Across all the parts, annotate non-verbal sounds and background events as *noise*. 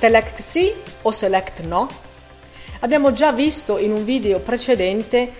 Select sì o select no? Abbiamo già visto in un video precedente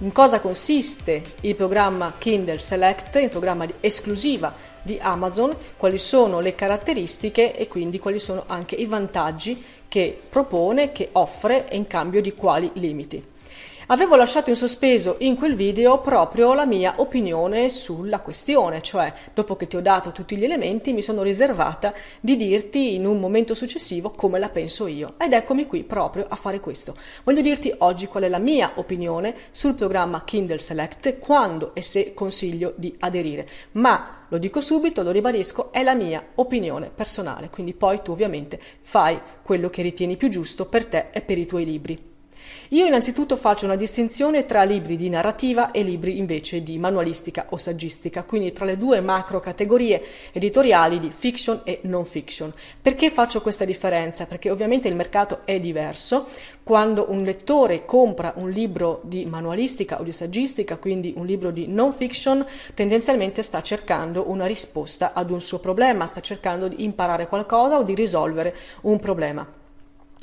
in cosa consiste il programma Kindle Select, il programma di esclusiva di Amazon, quali sono le caratteristiche e quindi quali sono anche i vantaggi che propone, che offre e in cambio di quali limiti. Avevo lasciato in sospeso in quel video proprio la mia opinione sulla questione, cioè dopo che ti ho dato tutti gli elementi mi sono riservata di dirti in un momento successivo come la penso io. Ed eccomi qui proprio a fare questo. Voglio dirti oggi qual è la mia opinione sul programma Kindle Select, quando e se consiglio di aderire. Ma lo dico subito, lo ribadisco, è la mia opinione personale, quindi poi tu ovviamente fai quello che ritieni più giusto per te e per i tuoi libri. Io innanzitutto faccio una distinzione tra libri di narrativa e libri invece di manualistica o saggistica, quindi tra le due macro categorie editoriali di fiction e non fiction. Perché faccio questa differenza? Perché ovviamente il mercato è diverso. Quando un lettore compra un libro di manualistica o di saggistica, quindi un libro di non fiction, tendenzialmente sta cercando una risposta ad un suo problema, sta cercando di imparare qualcosa o di risolvere un problema.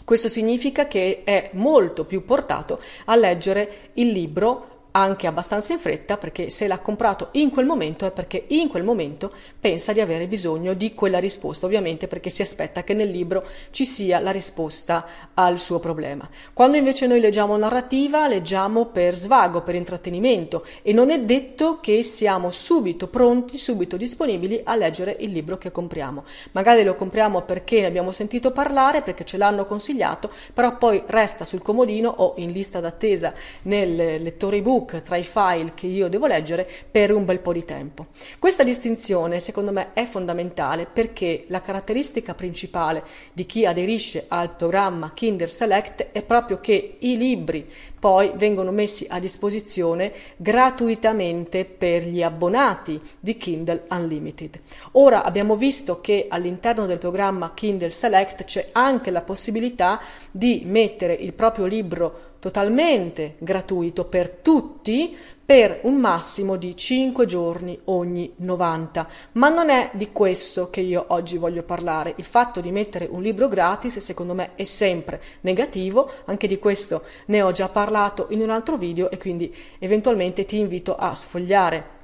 Questo significa che è molto più portato a leggere il libro anche abbastanza in fretta perché se l'ha comprato in quel momento è perché in quel momento pensa di avere bisogno di quella risposta, ovviamente perché si aspetta che nel libro ci sia la risposta al suo problema. Quando invece noi leggiamo narrativa, leggiamo per svago, per intrattenimento e non è detto che siamo subito pronti, subito disponibili a leggere il libro che compriamo. Magari lo compriamo perché ne abbiamo sentito parlare, perché ce l'hanno consigliato, però poi resta sul comodino o in lista d'attesa nel lettore ebook ebook tra i file che io devo leggere per un bel po' di tempo. Questa distinzione secondo me è fondamentale perché la caratteristica principale di chi aderisce al programma Kindle Select è proprio che i libri poi vengono messi a disposizione gratuitamente per gli abbonati di Kindle Unlimited. Ora abbiamo visto che all'interno del programma Kindle Select c'è anche la possibilità di mettere il proprio libro totalmente gratuito per tutti per un massimo di 5 giorni ogni 90. Ma non è di questo che io oggi voglio parlare. Il fatto di mettere un libro gratis secondo me è sempre negativo, anche di questo ne ho già parlato in un altro video e quindi eventualmente ti invito a sfogliare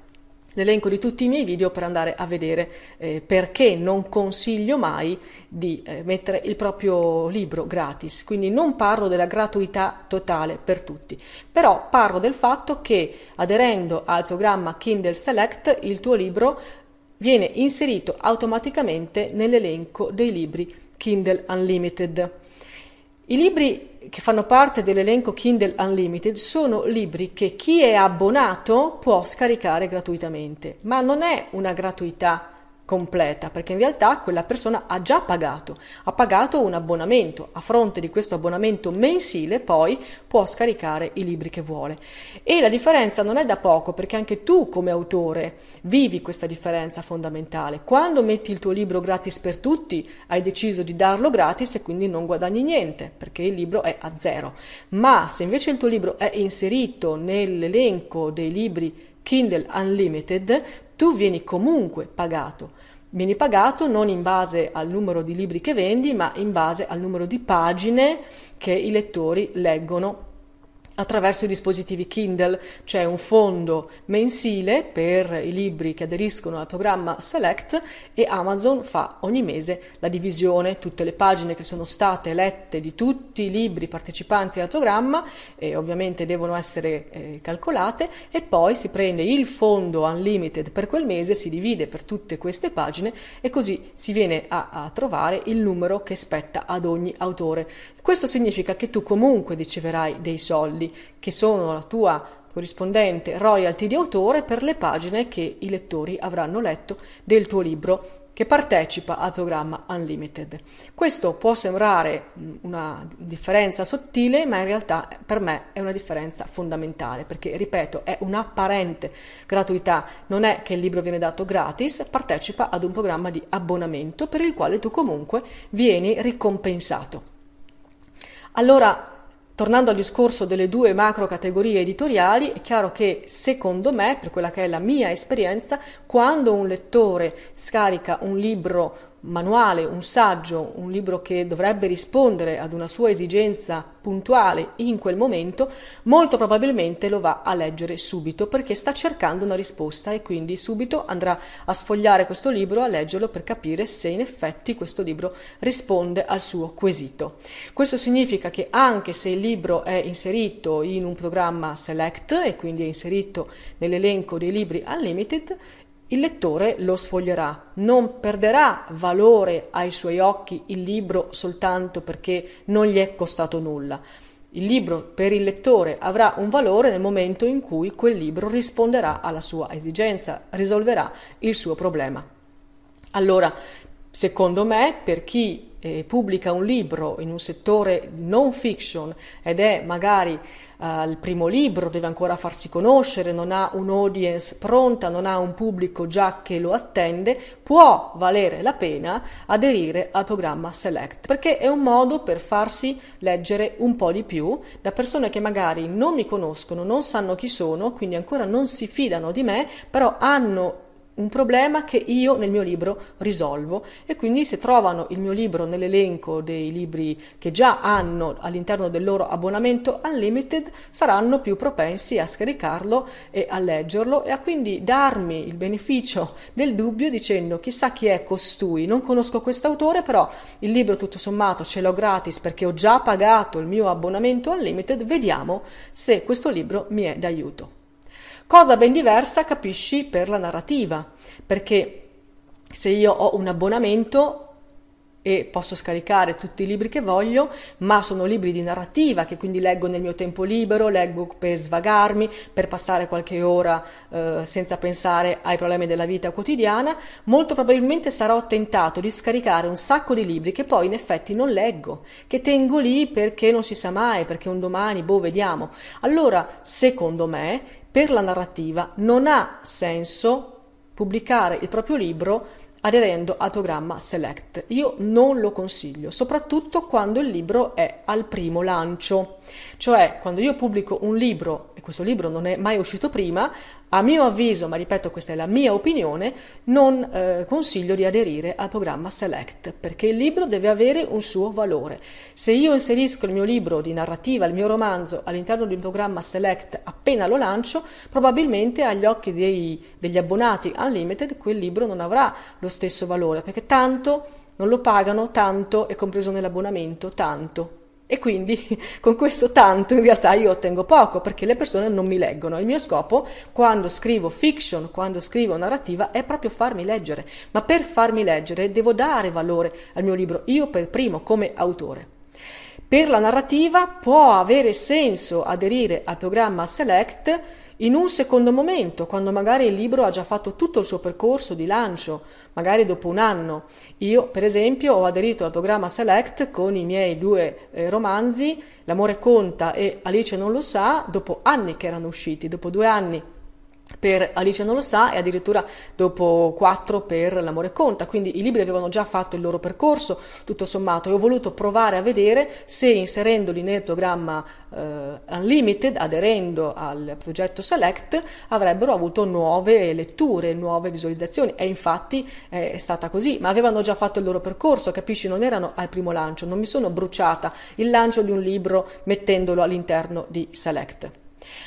l'elenco di tutti i miei video per andare a vedere eh, perché non consiglio mai di eh, mettere il proprio libro gratis. Quindi non parlo della gratuità totale per tutti, però parlo del fatto che aderendo al programma Kindle Select il tuo libro viene inserito automaticamente nell'elenco dei libri Kindle Unlimited. I libri che fanno parte dell'elenco Kindle Unlimited sono libri che chi è abbonato può scaricare gratuitamente, ma non è una gratuità completa, perché in realtà quella persona ha già pagato, ha pagato un abbonamento, a fronte di questo abbonamento mensile poi può scaricare i libri che vuole. E la differenza non è da poco, perché anche tu come autore vivi questa differenza fondamentale. Quando metti il tuo libro gratis per tutti, hai deciso di darlo gratis e quindi non guadagni niente, perché il libro è a zero. Ma se invece il tuo libro è inserito nell'elenco dei libri Kindle Unlimited, tu vieni comunque pagato. Vieni pagato non in base al numero di libri che vendi, ma in base al numero di pagine che i lettori leggono attraverso i dispositivi Kindle. C'è un fondo mensile per i libri che aderiscono al programma Select e Amazon fa ogni mese la divisione, tutte le pagine che sono state lette di tutti i libri partecipanti al programma e ovviamente devono essere eh, calcolate e poi si prende il fondo unlimited per quel mese, si divide per tutte queste pagine e così si viene a, a trovare il numero che spetta ad ogni autore. Questo significa che tu comunque riceverai dei soldi che sono la tua corrispondente royalty di autore per le pagine che i lettori avranno letto del tuo libro che partecipa al programma Unlimited. Questo può sembrare una differenza sottile, ma in realtà per me è una differenza fondamentale, perché ripeto, è un'apparente gratuità, non è che il libro viene dato gratis, partecipa ad un programma di abbonamento per il quale tu comunque vieni ricompensato. Allora, Tornando al discorso delle due macro categorie editoriali, è chiaro che secondo me, per quella che è la mia esperienza, quando un lettore scarica un libro manuale, un saggio, un libro che dovrebbe rispondere ad una sua esigenza puntuale in quel momento, molto probabilmente lo va a leggere subito perché sta cercando una risposta e quindi subito andrà a sfogliare questo libro, a leggerlo per capire se in effetti questo libro risponde al suo quesito. Questo significa che anche se il libro è inserito in un programma Select e quindi è inserito nell'elenco dei libri Unlimited, il lettore lo sfoglierà, non perderà valore ai suoi occhi il libro soltanto perché non gli è costato nulla. Il libro per il lettore avrà un valore nel momento in cui quel libro risponderà alla sua esigenza, risolverà il suo problema. Allora, secondo me, per chi eh, pubblica un libro in un settore non fiction ed è magari eh, il primo libro, deve ancora farsi conoscere, non ha un'audience pronta, non ha un pubblico già che lo attende, può valere la pena aderire al programma Select, perché è un modo per farsi leggere un po' di più da persone che magari non mi conoscono, non sanno chi sono, quindi ancora non si fidano di me, però hanno un problema che io nel mio libro risolvo. E quindi se trovano il mio libro nell'elenco dei libri che già hanno all'interno del loro abbonamento unlimited saranno più propensi a scaricarlo e a leggerlo e a quindi darmi il beneficio del dubbio dicendo chissà chi è costui, non conosco quest'autore però il libro tutto sommato ce l'ho gratis perché ho già pagato il mio abbonamento unlimited, vediamo se questo libro mi è d'aiuto. Cosa ben diversa capisci per la narrativa, perché se io ho un abbonamento e posso scaricare tutti i libri che voglio, ma sono libri di narrativa che quindi leggo nel mio tempo libero, leggo per svagarmi, per passare qualche ora eh, senza pensare ai problemi della vita quotidiana, molto probabilmente sarò tentato di scaricare un sacco di libri che poi in effetti non leggo, che tengo lì perché non si sa mai, perché un domani, boh, vediamo. Allora, secondo me, per la narrativa non ha senso pubblicare il proprio libro aderendo al programma Select. Io non lo consiglio, soprattutto quando il libro è al primo lancio. Cioè, quando io pubblico un libro e questo libro non è mai uscito prima, a mio avviso, ma ripeto questa è la mia opinione, non eh, consiglio di aderire al programma Select, perché il libro deve avere un suo valore. Se io inserisco il mio libro di narrativa, il mio romanzo all'interno di un programma Select appena lo lancio, probabilmente agli occhi dei, degli abbonati Unlimited quel libro non avrà lo stesso valore, perché tanto non lo pagano, tanto è compreso nell'abbonamento, tanto e quindi *laughs* con questo tanto in realtà io ottengo poco perché le persone non mi leggono. Il mio scopo quando scrivo fiction, quando scrivo narrativa è proprio farmi leggere, ma per farmi leggere devo dare valore al mio libro, io per primo come autore. Per la narrativa può avere senso aderire al programma Select in un secondo momento, quando magari il libro ha già fatto tutto il suo percorso di lancio, magari dopo un anno. Io, per esempio, ho aderito al programma Select con i miei due eh, romanzi, L'amore conta e Alice non lo sa, dopo anni che erano usciti, dopo due anni per Alice non lo sa e addirittura dopo quattro per L'amore conta, quindi i libri avevano già fatto il loro percorso, tutto sommato, e ho voluto provare a vedere se inserendoli nel programma eh, Unlimited, aderendo al progetto Select, avrebbero avuto nuove letture, nuove visualizzazioni. E infatti è stata così, ma avevano già fatto il loro percorso, capisci, non erano al primo lancio, non mi sono bruciata il lancio di un libro mettendolo all'interno di Select.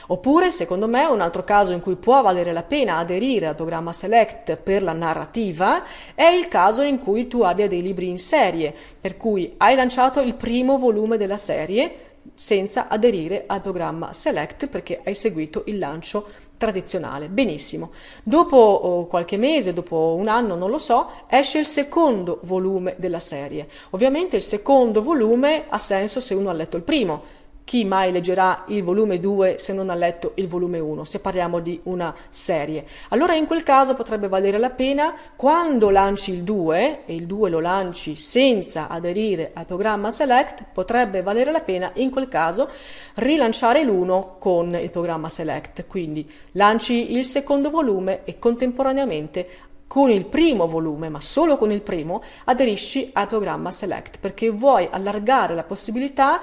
Oppure, secondo me, un altro caso in cui può valere la pena aderire al programma Select per la narrativa è il caso in cui tu abbia dei libri in serie, per cui hai lanciato il primo volume della serie senza aderire al programma Select perché hai seguito il lancio tradizionale. Benissimo. Dopo oh, qualche mese, dopo un anno, non lo so, esce il secondo volume della serie. Ovviamente il secondo volume ha senso se uno ha letto il primo chi mai leggerà il volume 2 se non ha letto il volume 1, se parliamo di una serie. Allora in quel caso potrebbe valere la pena quando lanci il 2 e il 2 lo lanci senza aderire al programma Select, potrebbe valere la pena in quel caso rilanciare l'1 con il programma Select. Quindi lanci il secondo volume e contemporaneamente con il primo volume, ma solo con il primo, aderisci al programma Select perché vuoi allargare la possibilità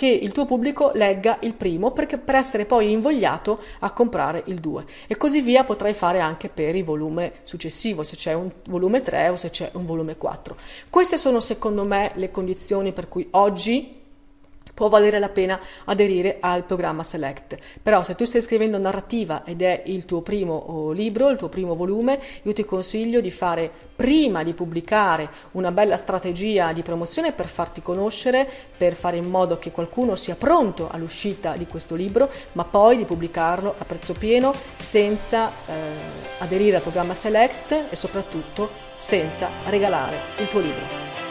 che il tuo pubblico legga il primo perché, per essere poi invogliato a comprare il 2 e così via potrai fare anche per il volume successivo se c'è un volume 3 o se c'è un volume 4 queste sono secondo me le condizioni per cui oggi può valere la pena aderire al programma Select. Però se tu stai scrivendo narrativa ed è il tuo primo oh, libro, il tuo primo volume, io ti consiglio di fare prima di pubblicare una bella strategia di promozione per farti conoscere, per fare in modo che qualcuno sia pronto all'uscita di questo libro, ma poi di pubblicarlo a prezzo pieno senza eh, aderire al programma Select e soprattutto senza regalare il tuo libro.